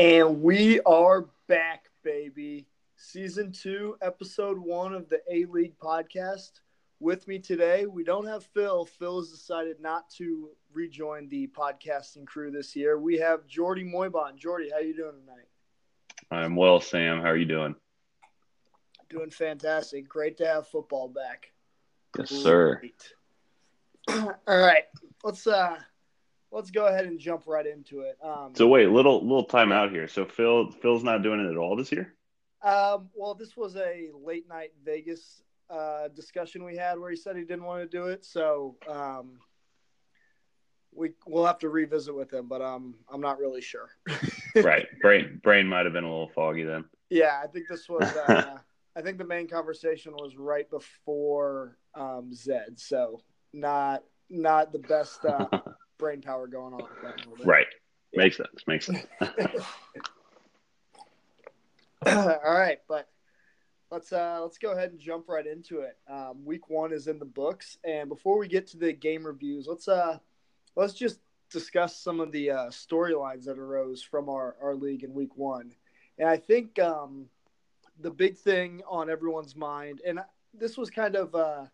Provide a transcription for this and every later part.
And we are back, baby. Season two, episode one of the A League podcast. With me today, we don't have Phil. Phil has decided not to rejoin the podcasting crew this year. We have Jordy Moybon. Jordy, how you doing tonight? I'm well, Sam. How are you doing? Doing fantastic. Great to have football back. Yes, sir. All right, let's uh, let's go ahead and jump right into it. Um, So wait, little little time out here. So Phil Phil's not doing it at all this year. Um, well, this was a late night Vegas uh, discussion we had where he said he didn't want to do it. So um, we we'll have to revisit with him, but um, I'm not really sure. right. Brain brain might have been a little foggy then. yeah, I think this was. Uh, I think the main conversation was right before um, Zed, so not not the best uh, brain power going on. at that moment. Right. Makes sense. Makes sense. All right, but let's uh, let's go ahead and jump right into it. Um, week one is in the books, and before we get to the game reviews, let's uh, let's just discuss some of the uh, storylines that arose from our, our league in week one. And I think um, the big thing on everyone's mind, and this was kind of, uh,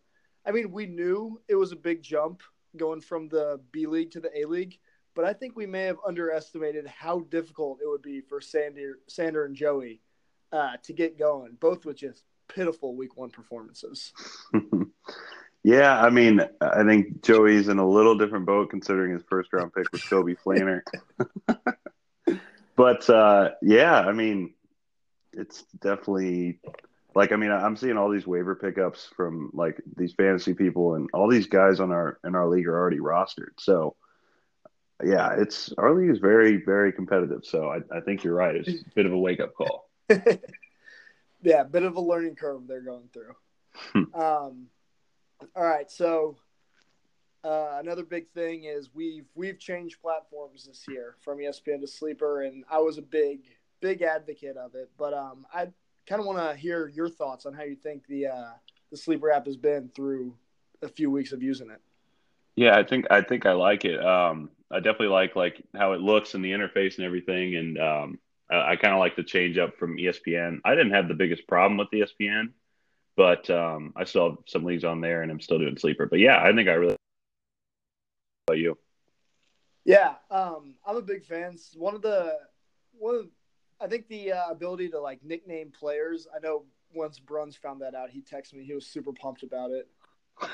I mean, we knew it was a big jump going from the B League to the A League, but I think we may have underestimated how difficult it would be for Sander, Sander and Joey uh, to get going, both with just pitiful week one performances. yeah, I mean, I think Joey's in a little different boat considering his first round pick was Kobe Flanner. but uh, yeah, I mean, it's definitely like I mean, I'm seeing all these waiver pickups from like these fantasy people, and all these guys on our in our league are already rostered. So yeah, it's our league is very very competitive. So I, I think you're right. It's a bit of a wake up call. yeah, a bit of a learning curve they're going through. um, all right, so uh, another big thing is we've we've changed platforms this year from ESPN to Sleeper, and I was a big big advocate of it. But um, I kind of want to hear your thoughts on how you think the uh, the Sleeper app has been through a few weeks of using it. Yeah, I think I think I like it. Um, I definitely like like how it looks and the interface and everything, and um, I, I kind of like the change up from ESPN. I didn't have the biggest problem with ESPN, but um, I still have some leagues on there, and I'm still doing sleeper. But yeah, I think I really How about you. Yeah, um, I'm a big fan. One of the one of I think the uh, ability to like nickname players. I know once Bruns found that out, he texted me. He was super pumped about it.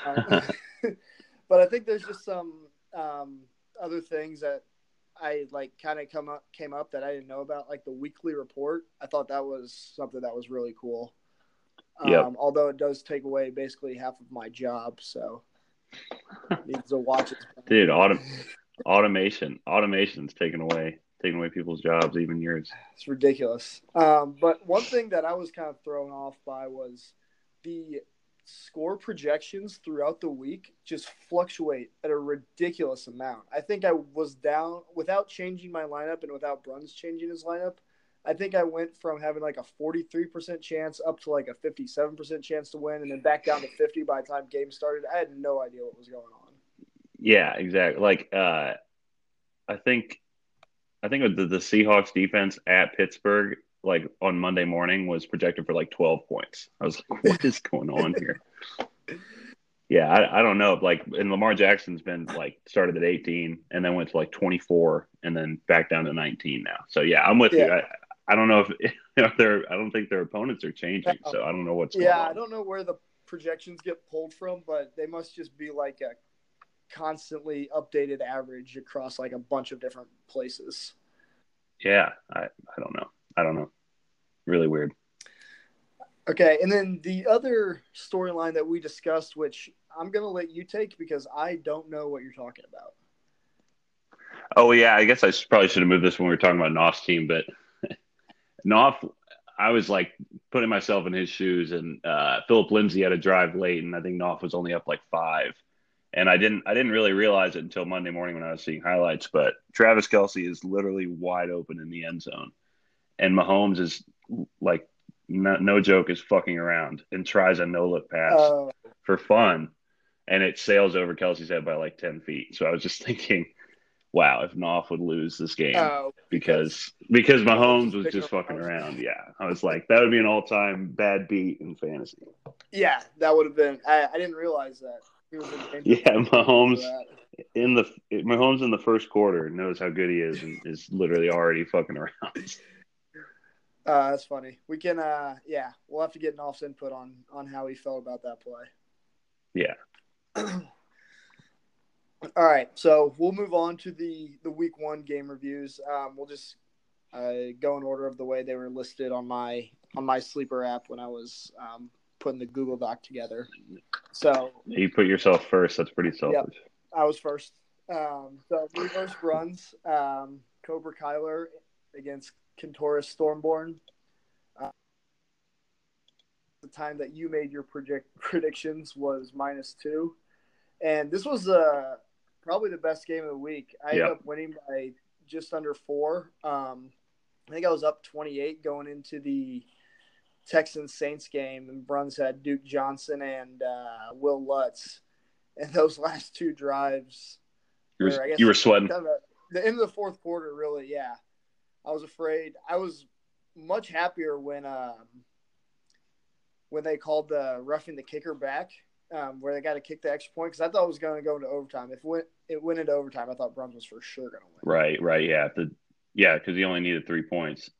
Um, but I think there's just some um, other things that I like kind of come up came up that I didn't know about, like the weekly report. I thought that was something that was really cool. Um, Yep. Although it does take away basically half of my job, so needs to watch it. Dude, autom- automation, automation's taken away taking away people's jobs, even yours. It's ridiculous. Um, but one thing that I was kind of thrown off by was the score projections throughout the week just fluctuate at a ridiculous amount. I think I was down without changing my lineup and without Bruns changing his lineup. I think I went from having like a 43% chance up to like a 57% chance to win and then back down to 50 by the time game started. I had no idea what was going on. Yeah, exactly. Like uh I think I think the, the Seahawks defense at Pittsburgh, like on Monday morning, was projected for like 12 points. I was like, what is going on here? Yeah, I, I don't know. Like, and Lamar Jackson's been like started at 18 and then went to like 24 and then back down to 19 now. So yeah, I'm with you. I, I don't know if their I don't think their opponents are changing. So I don't know what's going on. Yeah, I don't know where the projections get pulled from, but they must just be like a constantly updated average across like a bunch of different places. Yeah, I, I don't know. I don't know. Really weird. Okay, and then the other storyline that we discussed, which I'm gonna let you take because I don't know what you're talking about. Oh yeah, I guess I probably should have moved this when we were talking about Knopf's team, but Knopf, I was like putting myself in his shoes, and uh, Philip Lindsay had a drive late, and I think Knopf was only up like five, and I didn't I didn't really realize it until Monday morning when I was seeing highlights. But Travis Kelce is literally wide open in the end zone, and Mahomes is like no, no joke is fucking around and tries a no look pass Uh, for fun, and it sails over Kelce's head by like ten feet. So I was just thinking wow, if Knopf would lose this game Oh, because because Mahomes was just fucking around. Yeah, I was like, that would be an all time bad beat in fantasy. yeah, that would have been. I, I didn't realize that. He was in danger Yeah, Mahomes in the Mahomes in the first quarter knows how good he is and is literally already fucking around. Uh, that's funny. We can, uh, yeah, we'll have to get Knopf's input on on how he felt about that play. Yeah. All right, so we'll move on to the the week one game reviews. Um, we'll just uh, go in order of the way they were listed on my on my sleeper app when I was um, putting the Google Doc together. So You put yourself first. That's pretty selfish. I was first. Um, so me versus Bruns, um, Cobra Kyler against Kentoris Stormborn. Uh, the time that you made your project predictions was minus two, and this was uh, probably the best game of the week. I ended up winning by just under four. Um, I think I was up twenty eight going into the Texans Saints game, and Bruns had Duke Johnson and uh, Wil Lutz, and those last two drives You were, you were sweating. kind of the end of the fourth quarter, really, yeah. I was afraid. I was much happier when um, when they called the roughing the kicker back, um, where they got to kick the extra point because I thought it was going to go into overtime. If it went it went into overtime, I thought Bruns was for sure going to win. Right, right, yeah, the yeah, because he only needed three points.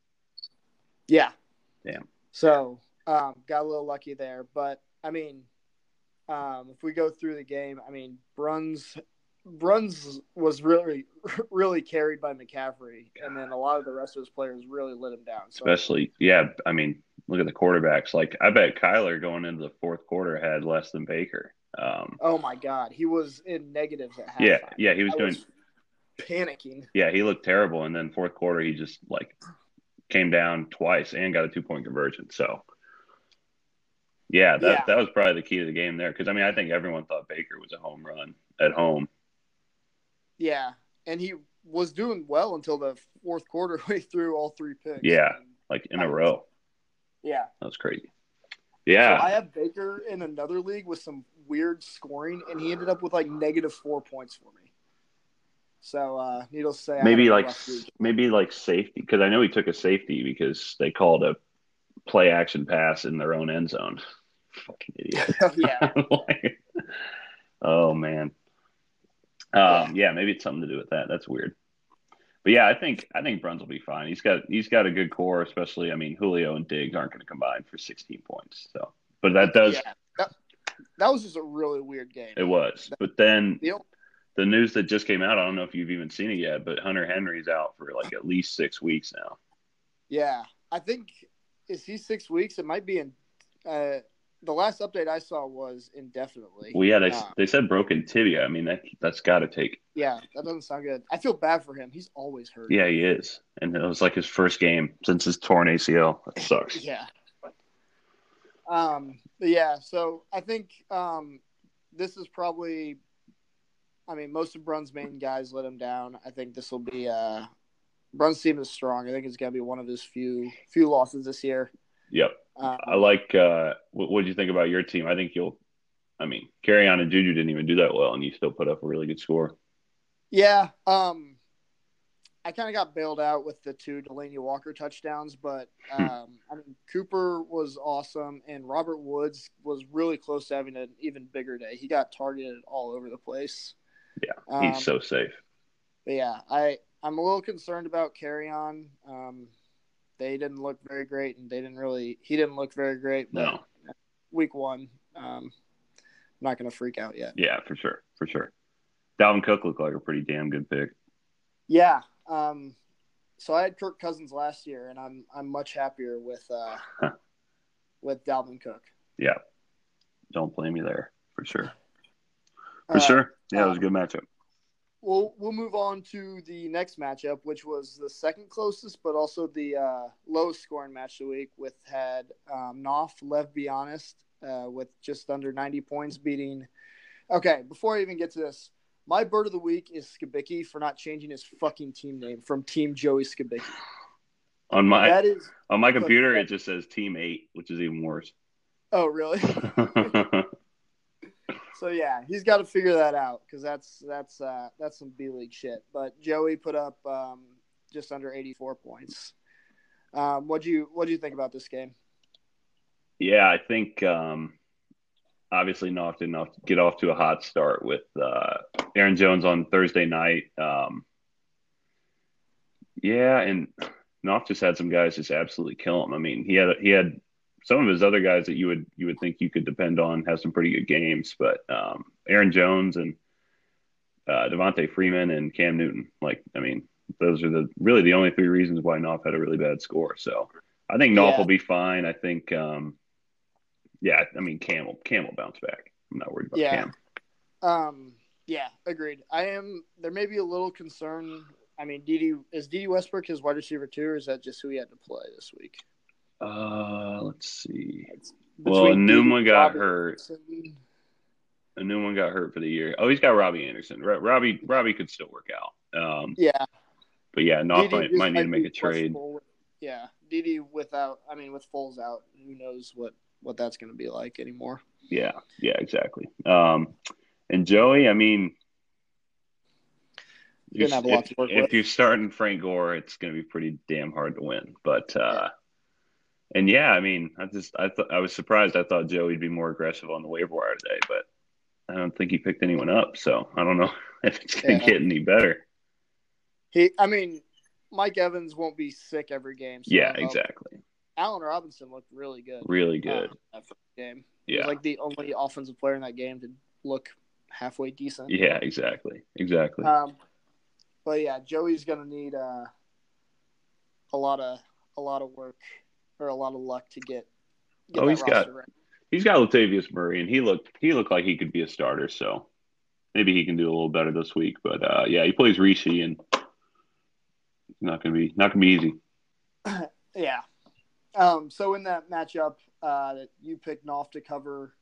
Yeah. Damn. So um, got a little lucky there, but I mean, um, if we go through the game, I mean, Bruns Bruns was really really carried by McCaffrey, and then a lot of the rest of his players really let him down. So Especially, yeah. I mean, look at the quarterbacks. Like, I bet Kyler going into the fourth quarter had less than Baker. Um, oh my God, he was in negatives at halftime. yeah, yeah, he was I doing. panicking. Yeah, he looked terrible, and then fourth quarter he just like came down twice and got a two point conversion. So, yeah, that Yeah. that was probably the key to the game there. Because I mean, I think everyone thought Baker was a home run at home. Yeah, and he was doing well until the fourth quarter. He threw all three picks. Yeah. And- like in a row. yeah. That was crazy. So Yeah, I have Baker in another league with some weird scoring, and he ended up with like negative four points for me. So, uh, needless to say, maybe like maybe like safety because I know he took a safety because they called a play action pass in their own end zone. Fucking idiot. yeah, Like, oh man. Um, yeah, maybe it's something to do with that. That's weird. But yeah, I think I think Bruns will be fine. He's got he's got a good core, especially I mean Julio and Diggs aren't going to combine for 16 points. So, but that does yeah. That, that was just a really weird game. it was. But then The the news that just came out, I don't know if you've even seen it yet, but Hunter Henry's out for like at least six weeks now. yeah, I think is he six weeks? It might be in. Uh, the last update I saw was indefinitely. Well, yeah, they Uh, they said broken tibia. I mean that that's got to take. yeah, that doesn't sound good. I feel bad for him. He's always hurt. Yeah, he is, and it was like his first game since his torn ACL. That sucks. Yeah. Um. yeah. So I think um, this is probably. I mean, most of Brun's main guys let him down. I think this will be. Uh, Brun's team is strong. I think it's gonna be one of his few few losses this year. Yep. Um, I like. uh What did you think about your team? I think you'll. I mean, Kerryon and Juju didn't even do that well, and you still put up a really good score. Yeah. Um, I kind of got bailed out with the two Delanie Walker touchdowns, but um, I mean Cooper was awesome, and Robert Woods was really close to having an even bigger day. He got targeted all over the place. Yeah, He's Um, so safe. But yeah, I I'm a little concerned about Kerryon. Um, they didn't look very great, and they didn't really. He didn't look very great. But No. week one, um, I'm not going to freak out yet. Yeah, for sure, for sure. Dalvin Cook looked like a pretty damn good pick. Yeah. Um, so I had Kirk Cousins last year, and I'm I'm much happier with uh, with Dalvin Cook. Yeah, don't blame you there for sure. For Uh, sure. Yeah, it was a um, good matchup. We'll we'll move on to the next matchup, which was the second closest, but also the uh, lowest scoring match of the week. With had um, Knopf, Lev, be honest, uh, with just under 90 points, beating. Okay, before I even get to this, my bird of the week is Skibicki for not changing his fucking team name from Team Joey Skibicki. On my That is. on my computer, it just says Team Eight, which is even worse. Oh, really? so yeah, he's got to figure that out because that's that's uh, that's some B league shit. But Joey put up um, just under 84 points. Um, what do you what do you think about this game? Yeah, I think um, obviously not enough to get off to a hot start with uh, Aaron Jones on Thursday night. Um, yeah, and Knopf just had some guys just absolutely kill him. I mean, he had he had some of his other guys that you would you would think you could depend on have some pretty good games, but um, Aaron Jones and uh, Devonta Freeman and Cam Newton, like I mean, those are the really the only three reasons why Knopf had a really bad score. So I think Knopf yeah. will be fine. I think, um, yeah, I mean Cam will Cam will bounce back. I'm not worried about yeah. Cam. Um, yeah, agreed. I am. There may be a little concern. I mean, Dede is Dede Westbrook his wide receiver too, or is that just who he had to play this week? Uh, let's see. Well, a new one got Robbie hurt. Anderson. Enunwa got hurt for the year. Oh, he's got Robbie Anderson. Robbie Robbie could still work out. Um, yeah. But yeah, Knopf might, might need to make a trade. yeah, Dede without, I mean, with Foles out, who knows what what that's going to be like anymore. Yeah, yeah, exactly. Um, and Joey, I mean, you're have a lot if, to work if you're starting Frank Gore, it's going to be pretty damn hard to win. But uh. And yeah, I mean, I just I thought I was surprised. I thought Joey'd be more aggressive on the waiver wire today, but I don't think he picked anyone up. So I don't know if it's going to yeah. get any better. He, I mean, Mike Evans won't be sick every game. So yeah, exactly. Allen Robinson looked really good. Really good. Uh, that game. Yeah. He was like the only offensive player in that game to look halfway decent. Yeah, exactly. Exactly. Um, but yeah, Joey's gonna need uh, a lot of a lot of work or a lot of luck to get. get oh, he's got right. he's got Latavius Murray, and he looked he looked like he could be a starter. So maybe he can do a little better this week. But uh, yeah, he plays Rishi, and it's not gonna be not gonna be easy. yeah. Um, so in that matchup, uh, that you picked Knopf to cover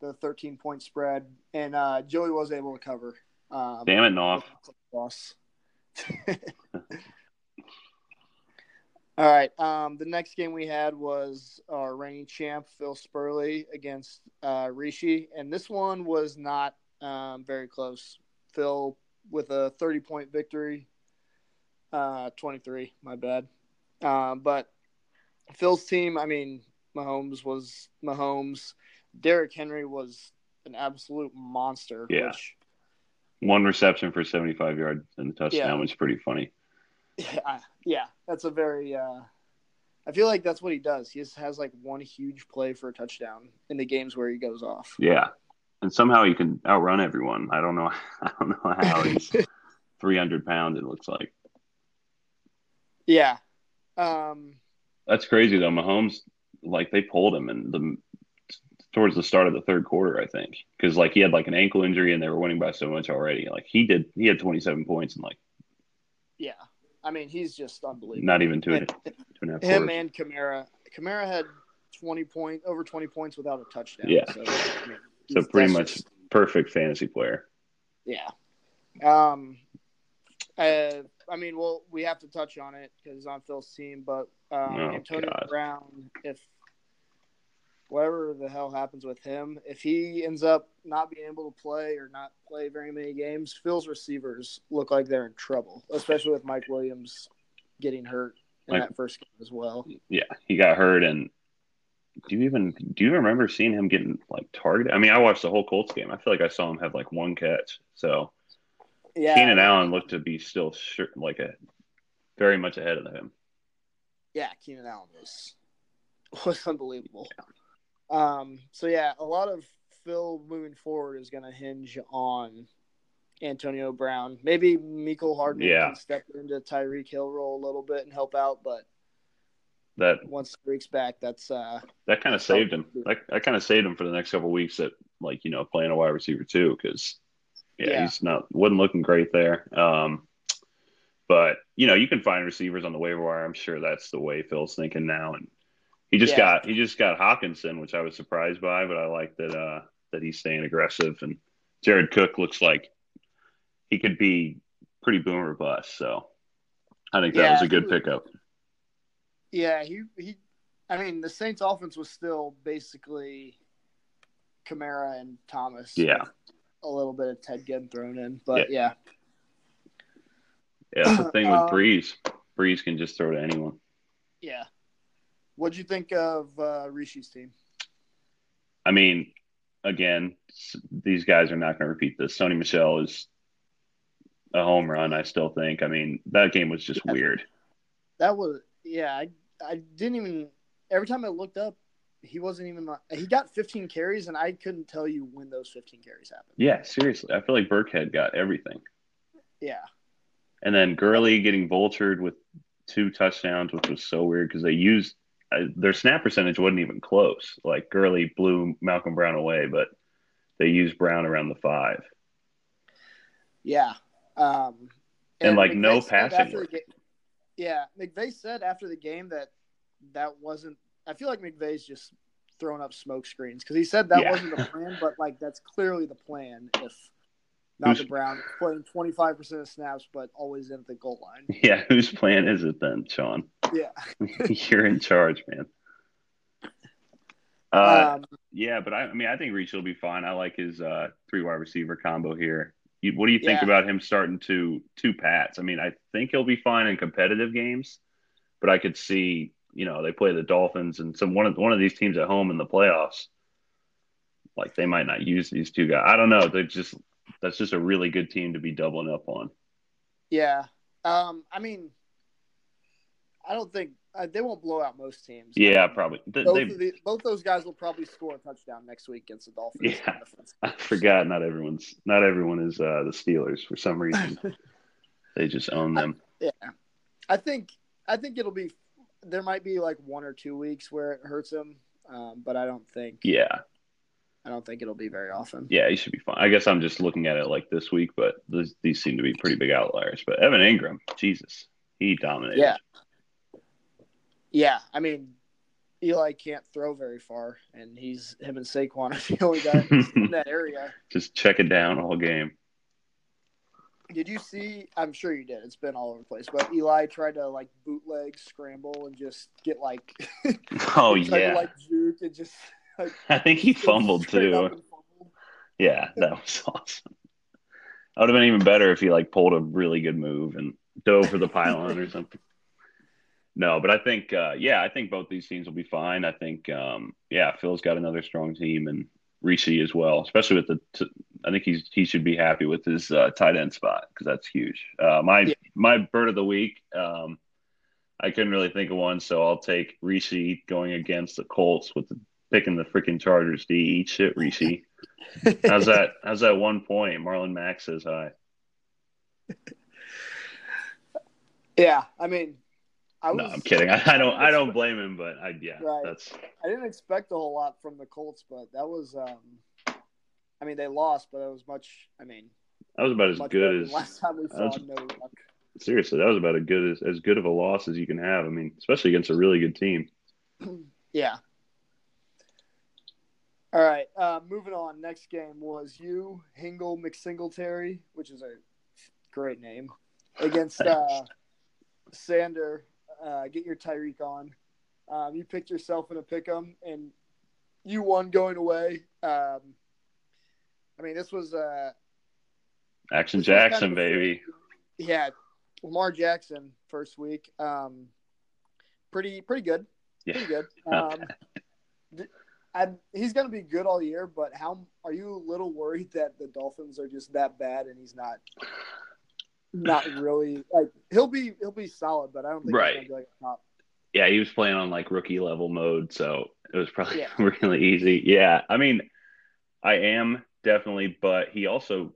the 13 point spread, and uh, Joey was able to cover. Um, Damn it, Knopf. Loss. All right. Um, the next game we had was our reigning champ Phil Spurley against uh, Rishi, and this one was not um, very close. Phil with a 30 point victory uh, 23, my bad. Uh, but Phil's team, I mean, Mahomes was Mahomes. Derrick Henry was an absolute monster. Yeah. Which, One reception for 75 yards and the touchdown yeah. was pretty funny. Yeah, yeah, that's a very. Uh, I feel like that's what he does. He just has like one huge play for a touchdown in the games where he goes off. Yeah, and somehow he can outrun everyone. I don't know. I don't know how he's 300 pounds. It looks like. Yeah. Um, That's crazy though. Mahomes, like they pulled him in the towards the start of the third quarter, I think, because like he had like an ankle injury and they were winning by so much already. Like he did, he had 27 points and like. Yeah, I mean he's just unbelievable. Not even two, and, two and a half. Him quarters. and Kamara. Kamara had 20 point over 20 points without a touchdown. Yeah. So, I mean, so pretty much just, perfect fantasy player. Yeah. Um. Uh, I mean, well, we have to touch on it because it's on Phil's team, but um, oh, Antonio God. Brown, if whatever the hell happens with him, if he ends up not being able to play or not play very many games, Phil's receivers look like they're in trouble, especially with Mike Williams getting hurt in Mike, that first game as well. Yeah, he got hurt, and do you even do you remember seeing him getting like targeted? I mean, I watched the whole Colts game. I feel like I saw him have like one catch. So yeah, Keenan Allen looked to be still sure, like a very much ahead of him. Yeah, Keenan Allen was was unbelievable. Yeah. Um, so yeah, a lot of Phil moving forward is going to hinge on Antonio Brown. Maybe Mecole Hardman yeah. can step into Tyreek Hill role a little bit and help out, but that once Tyreek's back, that's uh that kind of saved him. That, that kind of saved him for the next couple weeks. That like you know playing a wide receiver too, because yeah, yeah, he's not wasn't looking great there. Um, but you know, you can find receivers on the waiver wire. I'm sure that's the way Phil's thinking now. And he just yeah. got he just got Hockenson, which I was surprised by, but I like that uh, that he's staying aggressive. And Jared Cook looks like he could be pretty boomer bust. So I think that yeah, was a good pickup. Yeah, he he. I mean, the Saints' offense was still basically Kamara and Thomas. Yeah. A little bit of Ted getting thrown in, but yeah. Yeah, that's the thing with Um, Brees. Brees can just throw to anyone. Yeah. What'd you think of uh, Rishi's team? I mean, again, these guys are not going to repeat this. Sony Michel is a home run, I still think. I mean, that game was just Yeah. weird. That was yeah. I I didn't even. Every time I looked up, he wasn't even. He got 15 carries, and I couldn't tell you when those 15 carries happened. Yeah, seriously. I feel like Burkhead got everything. Yeah. And then Gurley getting vultured with two touchdowns, which was so weird because they used their snap percentage wasn't even close. Like Gurley blew Malcolm Brown away, but they used Brown around the five. Yeah. Um, And, like, no said passing after work. ga- yeah, McVay said after the game that that wasn't. I feel like McVay's just throwing up smoke screens because he said that Yeah. wasn't the plan, but like that's clearly the plan. If not Who's- the Brown playing 25 percent of snaps, but always in at the goal line. Yeah, whose plan is it then, Sean? Yeah. You're in charge, man. Uh, um, yeah, but I, I mean, I think Reach will be fine. I like his uh, three wide receiver combo here. You, what do you think Yeah. about him starting to two Pats? I mean, I think he'll be fine in competitive games, but I could see, you know, they play the Dolphins and some one of one of these teams at home in the playoffs. Like they might not use these two guys. I don't know. They just that's just a really good team to be doubling up on. yeah. Um, I mean, I don't think uh, they won't blow out most teams. Yeah, Um, probably. They, Both, they- of the, both those guys will probably score a touchdown next week against the Dolphins. Yeah. I forgot. Not everyone's not everyone is uh, the Steelers for some reason. they just own them. Yeah, I think I think it'll be. There might be like one or two weeks where it hurts them, um, but I don't think. Yeah, I don't think it'll be very often. yeah, he should be fine. I guess I'm just looking at it like this week, but this, these seem to be pretty big outliers. But Evan Engram, Jesus, he dominated. Yeah. Yeah, I mean, Eli can't throw very far, and he's him and Saquon are the only guys in that area. just check it down all game. Did you see? I'm sure you did. It's been all over the place. But Eli tried to like bootleg, scramble, and just get like. Oh tried to, yeah, like juke and just. Like, I think he fumbled too. and fumble. Yeah, that was awesome. That would have been even better if he like pulled a really good move and dove for the pylon or something. No, but I think uh, yeah, I think both these teams will be fine. I think um, yeah, Phil's got another strong team and Rishi as well, especially with the. T- I think he's he should be happy with his uh, tight end spot because that's huge. Uh, my Yeah. my bird of the week. Um, I couldn't really think of one, so I'll take Rishi going against the Colts with the, picking the freaking Chargers. D eat shit, Rishi. How's that? How's that one point? Marlon Mack says hi. Yeah, I mean, I was. No, I'm kidding. I, I don't. I don't blame him, but I yeah, Right. that's I didn't expect a whole lot from the Colts, but that was. um I mean, they lost, but it was much. I mean, that was about as good as last time we saw was- no luck. seriously. That was about as good as as good of a loss as you can have. I mean, especially against a really good team. Yeah. All right. Uh, moving on. Next game was you, Hingle McSingletary, which is a great name, against uh, Sander. Uh, get your Tyreek on. Um, you picked yourself in a pick 'em, and you won going away. Um, I mean, this was uh, Action this was kind Jackson, of- baby. Yeah, Lamar Jackson first week. Um, pretty pretty good. Yeah. Pretty good. Um, I, he's going to be good all year, but how are you a little worried that the Dolphins are just that bad and he's not not really like he'll be he'll be solid, but I don't think Right. he's going to be like a top. Yeah, he was playing on like rookie level mode, so it was probably Yeah. really easy. Yeah, I mean, I am definitely, but he also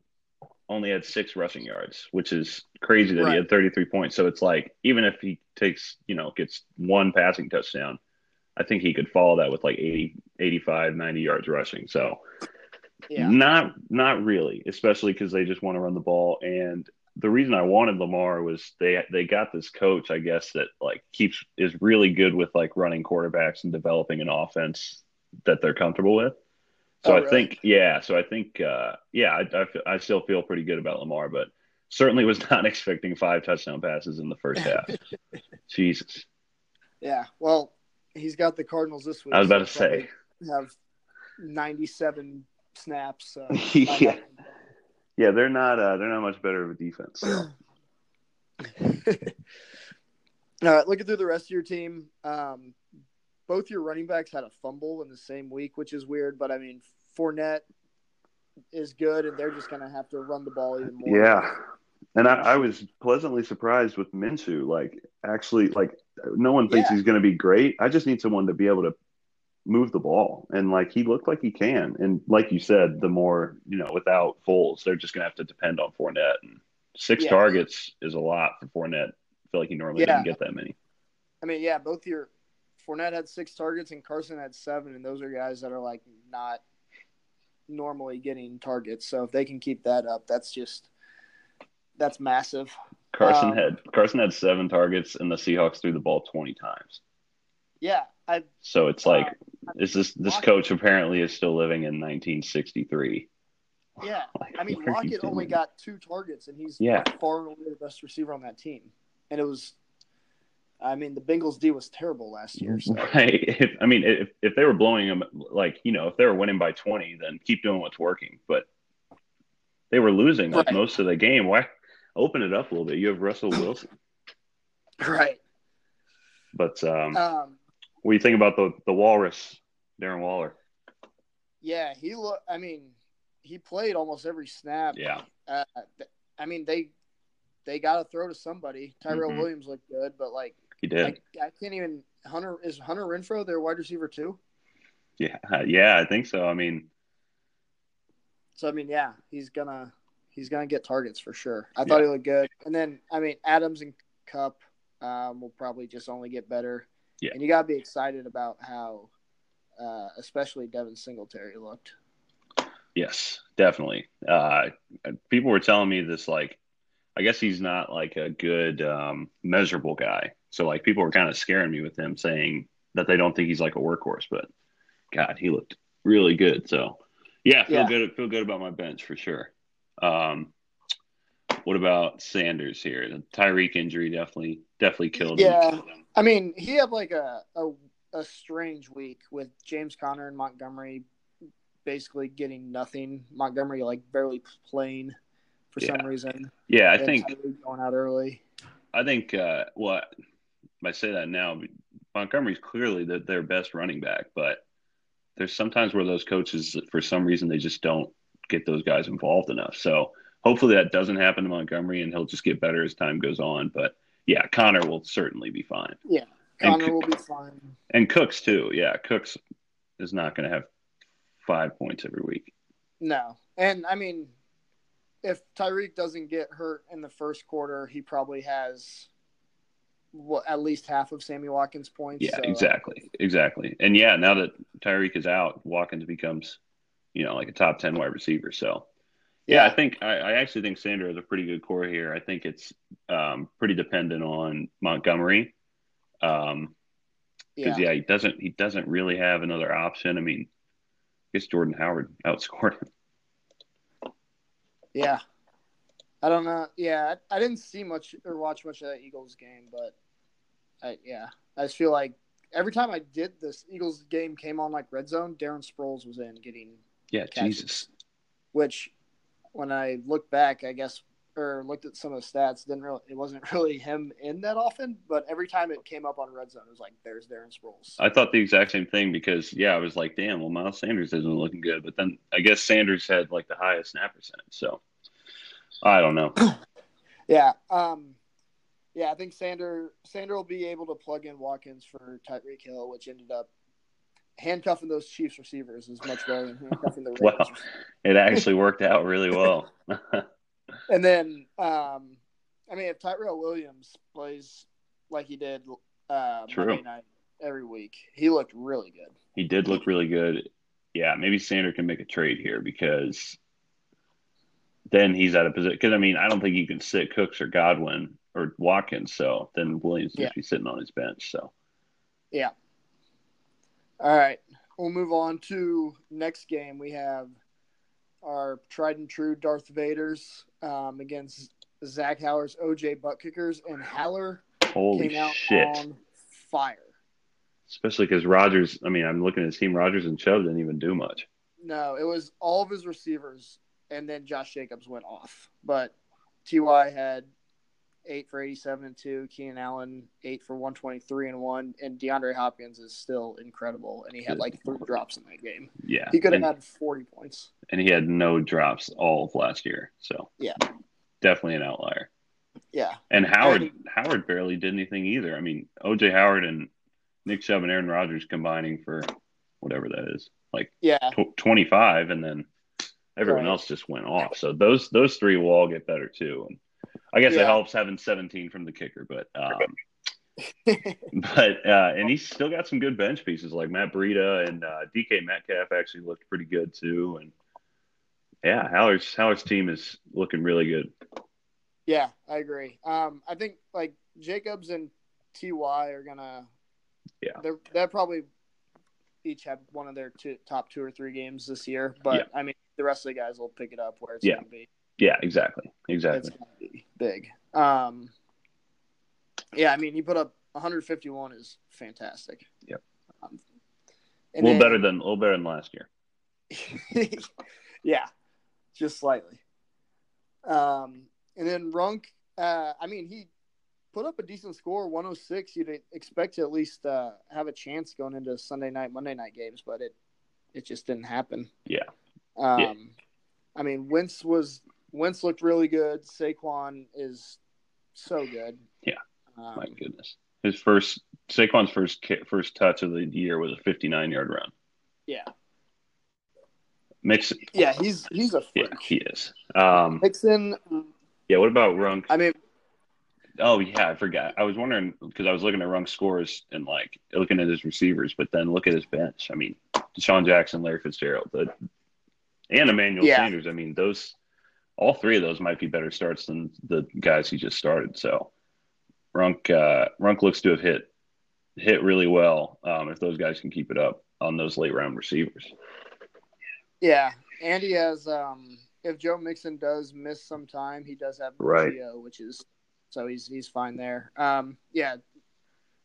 only had six rushing yards, which is crazy that Right. he had 33 points. So it's like even if he takes, you know, gets one passing touchdown, I think he could follow that with like 80, 85, 90 yards rushing. So Yeah, not not really, especially because they just want to run the ball. And the reason I wanted Lamar was they they got this coach, I guess, that like keeps is really good with like running quarterbacks and developing an offense that they're comfortable with. So Oh, I really? think, yeah. So I think, uh, yeah, I, I, I still feel pretty good about Lamar, but certainly was not expecting five touchdown passes in the first half. Jesus, yeah. Well, he's got the Cardinals this week. I was about so to he'll say, probably have 97 snaps. So yeah. Yeah, they're not uh, they're not much better of a defense. So. All right, looking through the rest of your team, um, both your running backs had a fumble in the same week, which is weird. But I mean, Fournette is good, and they're just going to have to run the ball even more. Yeah, and I, I, was pleasantly surprised with Minshew. Like, actually, like no one thinks yeah. he's going to be great. I just need someone to be able to move the ball, and like he looked like he can. And like you said, the more you know, without Foles, they're just to have to depend on Fournette. And six yeah. targets is a lot for Fournette. I feel like he normally yeah. didn't get that many. I mean, yeah, both your Fournette had six targets and Carson had seven, and those are guys that are like not normally getting targets. So if they can keep that up, that's just that's massive. Carson um, had Carson had seven targets, and the Seahawks threw the ball twenty times. Yeah, I. So it's like, uh, is this this coach apparently is still living in 1963? Yeah, like, I mean Lockett only got two targets, and he's yeah. far and away the best receiver on that team. And it was, I mean, the Bengals D was terrible last year. So. Right. If, I mean, if if they were blowing them, like you know, if they were winning by 20, then keep doing what's working. But they were losing like right. most of the game. Why open it up a little bit? You have Russell Wilson. Right. But um, um what do you think about the the Walrus, Darren Waller? Yeah, he look. I mean, he played almost every snap. Yeah. Uh, I mean, they they got to throw to somebody. Tyrell mm-hmm. Williams looked good, but like he did. I, I, can't even. Hunter is Hunter Renfrow their wide receiver too. Yeah, yeah, I think so. I mean, so I mean, yeah, he's gonna he's gonna get targets for sure. I thought he looked good, and then I mean, Adams and Cup um, will probably just only get better. Yeah. And you got to be excited about how, uh, especially Devin Singletary looked. Yes, definitely. Uh, people were telling me this, like, I guess he's not like a good um, measurable guy. So, like, people were kind of scaring me with him saying that they don't think he's like a workhorse, but God, he looked really good. So, yeah, feel yeah. good. Feel good about my bench for sure. Um, what about Sanders here? The Tyreek injury definitely definitely killed yeah. him. Yeah, I mean, he had like a, a a strange week with James Conner and Montgomery basically getting nothing. Montgomery like barely playing for yeah. some reason. Yeah, I think going out early. I think uh, well, I say that now. Montgomery's clearly the, their best running back, but there's sometimes where those coaches, for some reason, they just don't get those guys involved enough. So hopefully that doesn't happen to Montgomery and he'll just get better as time goes on. But yeah, Conner will certainly be fine. Yeah, Conner and, will be fine. And Cooks too. Yeah, Cooks is not going to have five points every week. No, and I mean, if Tyreek doesn't get hurt in the first quarter, he probably has well, at least half of Sammy Watkins' points. Yeah, so. exactly, exactly. And yeah, now that Tyreek is out, Watkins becomes, you know, like a top ten wide receiver. So yeah, I think I, I, actually think Sander has a pretty good core here. I think it's um, pretty dependent on Montgomery. Um, because yeah. yeah. he doesn't he doesn't really have another option. I mean, I guess Jordan Howard outscored him. Yeah, I don't know. Yeah, I, I didn't see much or watch much of that Eagles game, but I yeah, I just feel like every time I did this Eagles game came on like red zone, Darren Sproles was in getting yeah catches, Jesus, which when I look back, I guess, or looked at some of the stats, didn't really, it wasn't really him in that often, but every time it came up on red zone, it was like, there's Darren Sproles. I thought the exact same thing because, yeah, I was like, damn, well, Miles Sanders isn't looking good. But then I guess Sanders had like the highest snap percentage. So I don't know. yeah. Um, yeah, I think Sander Sander will be able to plug in Watkins for Tyreek Hill, which ended up handcuffing those Chiefs receivers is much better than handcuffing the Ravens. well, it actually worked out really well. and then, um, I mean, if Tyrell Williams plays like he did uh, Monday night every week, he looked really good. He did look really good. Yeah, maybe Sander can make a trade here because then he's out of position. Because I mean, I don't think you can sit Cooks or Godwin or Watkins. So then Williams yeah. be sitting on his bench. So yeah, all right, we'll move on to next game. We have our tried and true Darth Vaders um, against Zach Haller's OJ butt kickers, and Haller Holy came out shit. on fire. especially because Rodgers. I mean, I'm looking at his team. Rodgers and Chubb didn't even do much. No, it was all of his receivers, and then Josh Jacobs went off. But Ty had eight for 87 and two. Keenan Allen eight for 123 and one, and DeAndre Hopkins is still incredible, and he had like three drops in that game. Yeah, He could have and, had 40 points. and he had no drops all of last year. So Yeah. definitely an outlier. Yeah, And Howard And- Howard barely did anything either. I mean, OJ Howard and Nick Chubb and Aaron Rodgers combining for whatever that is, like yeah, tw- 25, and then everyone Right. else just went off. So those those three will all get better too. And I guess it helps having 17 from the kicker, but um, but uh, and he's still got some good bench pieces like Matt Breida and uh, DK Metcalf actually looked pretty good too. And yeah, Howard's Howard's team is looking really good. yeah, I agree. Um, I think like Jacobs and Ty are gonna. Yeah. they're they're probably each have one of their two, top two or three games this year. But Yeah. I mean, the rest of the guys will pick it up where it's Yeah. gonna be. Yeah, exactly, exactly. big. Um, yeah, I mean, he put up 151 is fantastic. Yep. Um, A little then- better than a little better than last year. yeah, just slightly. Um, and then Runk, uh, I mean, he put up a decent score, 106. You'd expect to at least uh, have a chance going into Sunday night, Monday night games, but it it just didn't happen. Yeah. Um, Yeah. I mean, Wentz was Wentz looked really good. Saquon is so good. Yeah. Um, My goodness, his first Saquon's first first touch of the year was a 59 yard run. yeah, Mix, yeah, he's he's a yeah, he is. Um, Mixon, yeah. What about Runk? I mean, Oh yeah, I forgot. I was wondering because I was looking at Runk's scores and like looking at his receivers, but then look at his bench. I mean, DeSean Jackson, Larry Fitzgerald, the, and Emmanuel Yeah. Sanders. I mean, those all three of those might be better starts than the guys he just started. So Runk uh, Runk looks to have hit hit really well um, if those guys can keep it up on those late round receivers. Yeah, Andy has. Um, if Joe Mixon does miss some time, he does have Right. Gio, which is so he's he's fine there. Um, yeah,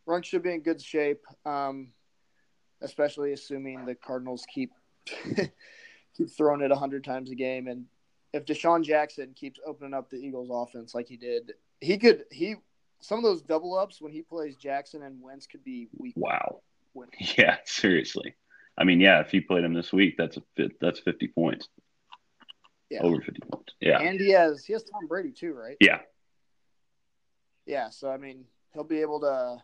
Runk should be in good shape, um, especially assuming the Cardinals keep keep throwing it hundred times a game, and if DeSean Jackson keeps opening up the Eagles' offense like he did, he could he some of those double ups when he plays Jackson and Wentz could be weak. Wow. Yeah, seriously. I mean, yeah, if he played him this week, that's a fit, that's 50 points. Yeah. Over 50 points. Yeah. And he has he has Tom Brady too, right? Yeah. Yeah, so I mean, he'll be able to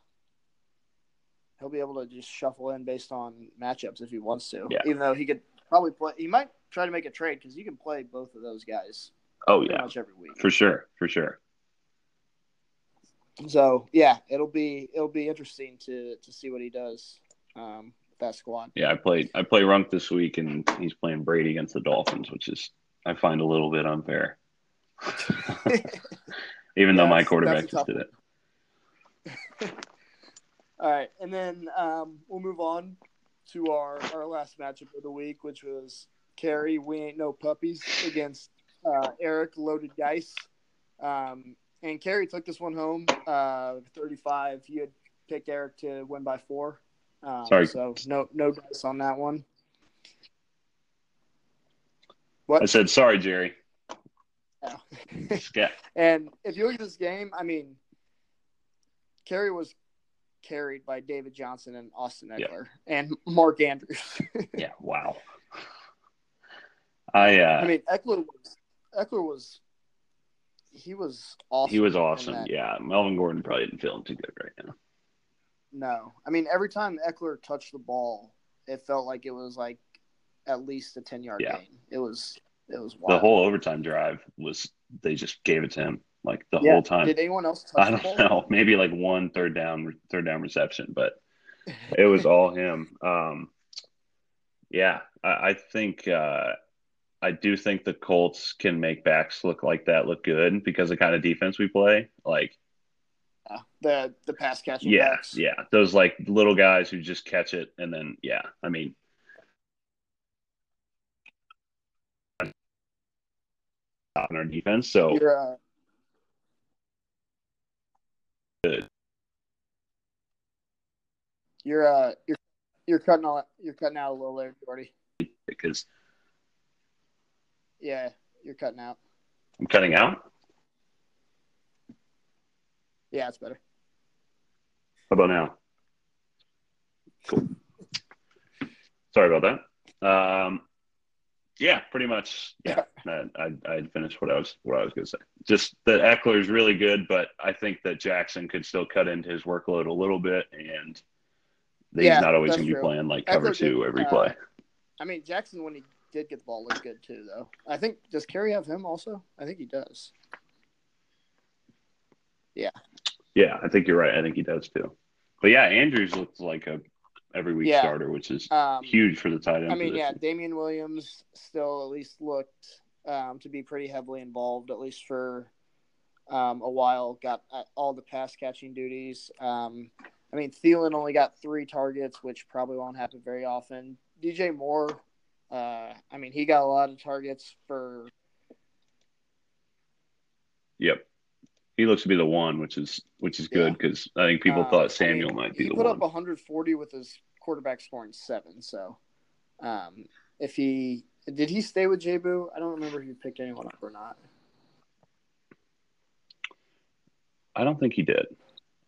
he'll be able to just shuffle in based on matchups if he wants to. Yeah. Even though he could probably play, he might try to make a trade because you can play both of those guys Oh yeah. much every week. For sure. For sure. So yeah, it'll be it'll be interesting to to see what he does um, with that squad. Yeah, I played I play Runk this week and he's playing Brady against the Dolphins, which is I find a little bit unfair. Even though my quarterback just did it. All right, and then um, we'll move on to our our last matchup of the week, which was Carrie. We ain't no puppies against uh, Eric Loaded Dice. Um, and Carrie took this one home, uh, 35. You had picked Eric to win by four. Um, Sorry. So no no dice on that one. What? I said, sorry, Jerry. Yeah. And if you look at this game, I mean, Carey was carried by David Johnson and Austin Yeah. Ekeler and Mark Andrews. Yeah, wow. I uh I mean, Ekeler was Ekeler was he was awesome. he was awesome. Yeah. Melvin Gordon probably didn't feel him too good right now. No, I mean every time Ekeler touched the ball, it felt like it was like at least a ten yard Yeah. gain. It was it was The whole overtime drive was they just gave it to him like the Yeah. whole time. Did anyone else touch I don't know, maybe like one third down third down reception, but it was all him. Um, yeah, I, I think uh, I do think the Colts can make backs look like that look good because the kind of defense we play. Like, Yeah. The the pass catching yeah, backs. yeah, those like little guys who just catch it and then yeah, I mean. On our defense, so You're, uh, You're uh you're you're cutting out you're cutting out a little there, Jordy. Because Yeah, you're cutting out. I'm cutting out. Yeah, it's better. How about now? Cool. Sorry about that. Um, yeah, pretty much. Yeah, I, I I finished what I was what I was going to say. Just that Ekeler is really good, but I think that Jackson could still cut into his workload a little bit, and Yeah, he's not always going to be playing like cover Ekeler two did, every uh, play. I mean, Jackson when he did get the ball looked good too, though. I think does Kerry have him also? I think he does. Yeah, Yeah, I think you're right. I think he does too. But yeah, Andrews looks like a every week Yeah. starter, which is Um, huge for the tight end. I mean, yeah, position. Damien Williams still at least looked um, to be pretty heavily involved, at least for um, a while. Got uh, all the pass catching duties. Um, I mean, Thielen only got three targets, which probably won't happen very often. DJ Moore, uh, I mean, he got a lot of targets for. Yep. He looks to be the one, which is which is good because I think people um, thought Samuel I mean, might be the one. he put up 140 with his quarterback scoring seven. So, um, if he did he stay with Jabu? I don't remember if he picked anyone up or not. I don't think he did.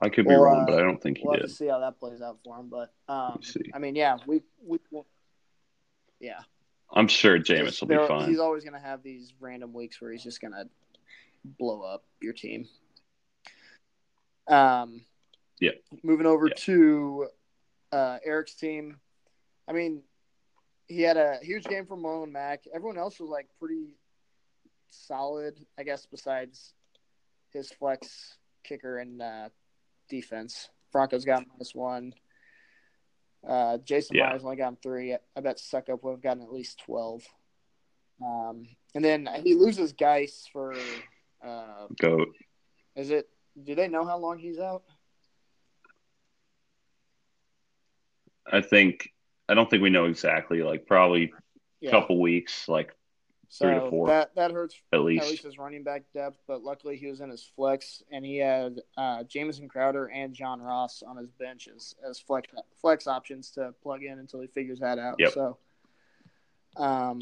I could be wrong, uh, but I don't think he We'll have did. to see how that plays out for him. But um, see. I mean, yeah, we we yeah, I'm sure Jameis will be fine. He's always going to have these random weeks where he's just going to blow up your team. Um, Yeah. Moving over Yeah. to uh, Eric's team. I mean, he had a huge game from Marlon Mack. Everyone else was like pretty solid, I guess, besides his flex kicker and uh, defense. Broncos got minus one. Uh, Jason Yeah. Myers only got him three. I bet Suck Up would have gotten at least 12. Um, and then he loses Guice for, uh, Goat. is it, do they know how long he's out? I think I don't think we know exactly. Like probably a couple weeks, like so three to four. That, that hurts at at least. least his running back depth, but luckily he was in his flex, and he had uh, Jamison Crowder and John Ross on his bench as, as flex flex options to plug in until he figures that out. Yep. So, um,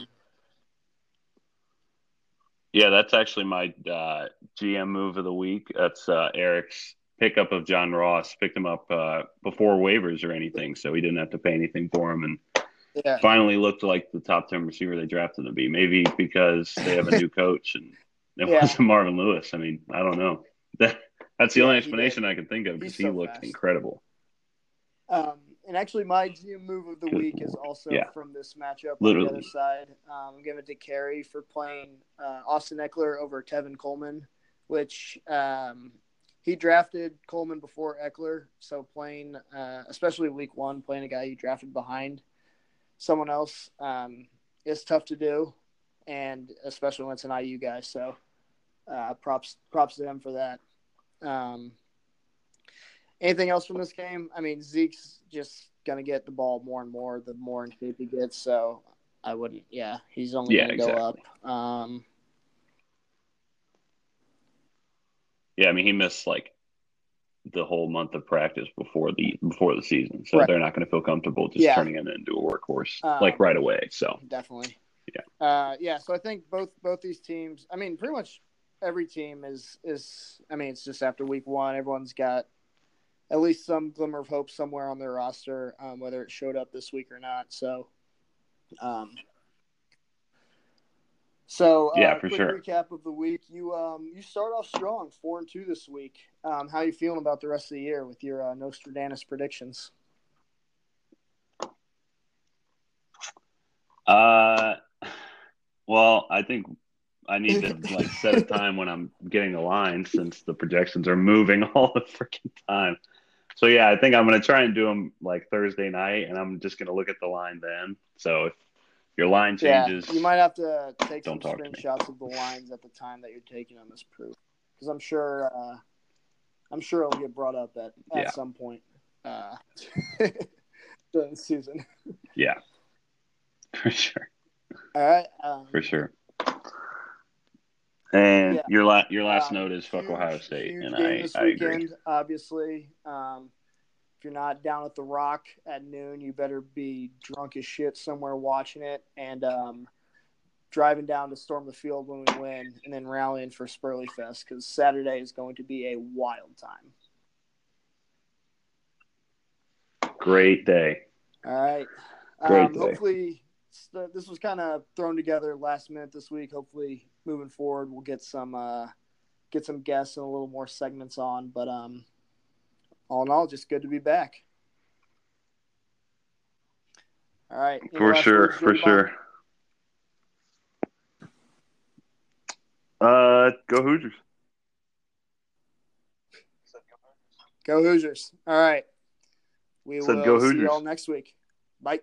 Yeah, that's actually my uh, GM move of the week. That's uh, Eric's pickup of John Ross. Picked him up uh, before waivers or anything, so he didn't have to pay anything for him, and yeah, finally looked like the top ten receiver they drafted to be. Maybe because they have a new coach and it Yeah. wasn't Marvin Lewis. I mean, I don't know. That, that's the Yeah, only explanation I can think of because He's he so looked fast. incredible. Um, and actually, my GM move of the week is also from this matchup on the other side. Um, I'm giving it to Carey for playing uh, Austin Ekeler over Tevin Coleman, which um, he drafted Coleman before Ekeler. So playing, uh, especially week one, playing a guy you drafted behind someone else um, is tough to do, and especially when it's an IU guy. So uh, props props to him for that. Um, Anything else from this game? I mean, Zeke's just gonna get the ball more and more the more in shape he gets. So I wouldn't. Yeah, he's only Yeah, gonna exactly. go up. Um, Yeah, I mean, he missed like the whole month of practice before the before the season, so Right. they're not going to feel comfortable just Yeah. turning him into a workhorse Um, like right away. So definitely. Yeah. Uh, yeah. So I think both both these teams. I mean, pretty much every team is is. I mean, it's just after week one, everyone's got at least some glimmer of hope somewhere on their roster, um, whether it showed up this week or not. So, um, so uh, Yeah, for quick sure. Recap of the week. You um you start off strong, four and two this week. Um, how are you feeling about the rest of the year with your uh, Nostradamus predictions? Uh, well, I think I need to like set a time when I'm getting the line since the projections are moving all the freaking time. So yeah, I think I'm gonna try and do them like Thursday night, and I'm just gonna look at the line then. So if your line changes, Yeah, you might have to take some screenshots of the lines at the time that you're taking them as proof, because I'm sure, uh, I'm sure it'll get brought up at, at Yeah. some point uh, during the season. yeah, for sure, All right. Um, for sure. And Yeah. your last your last um, note is fuck huge- Ohio State, and game I this I agree. weekend, obviously. Um, if you're not down at the Rock at noon, you better be drunk as shit somewhere watching it and um, driving down to storm the field when we win, and then rallying for Spurley Fest because Saturday is going to be a wild time. Great day. All right. Great um, day. Hopefully, this was kind of thrown together last minute this week. Hopefully, moving forward, we'll get some uh, get some guests and a little more segments on. But um, all in all, just good to be back. All right. For sure. For sure. Uh, go Hoosiers. Go Hoosiers. All right. We Said will go see Hoosiers. y'all next week. Bye.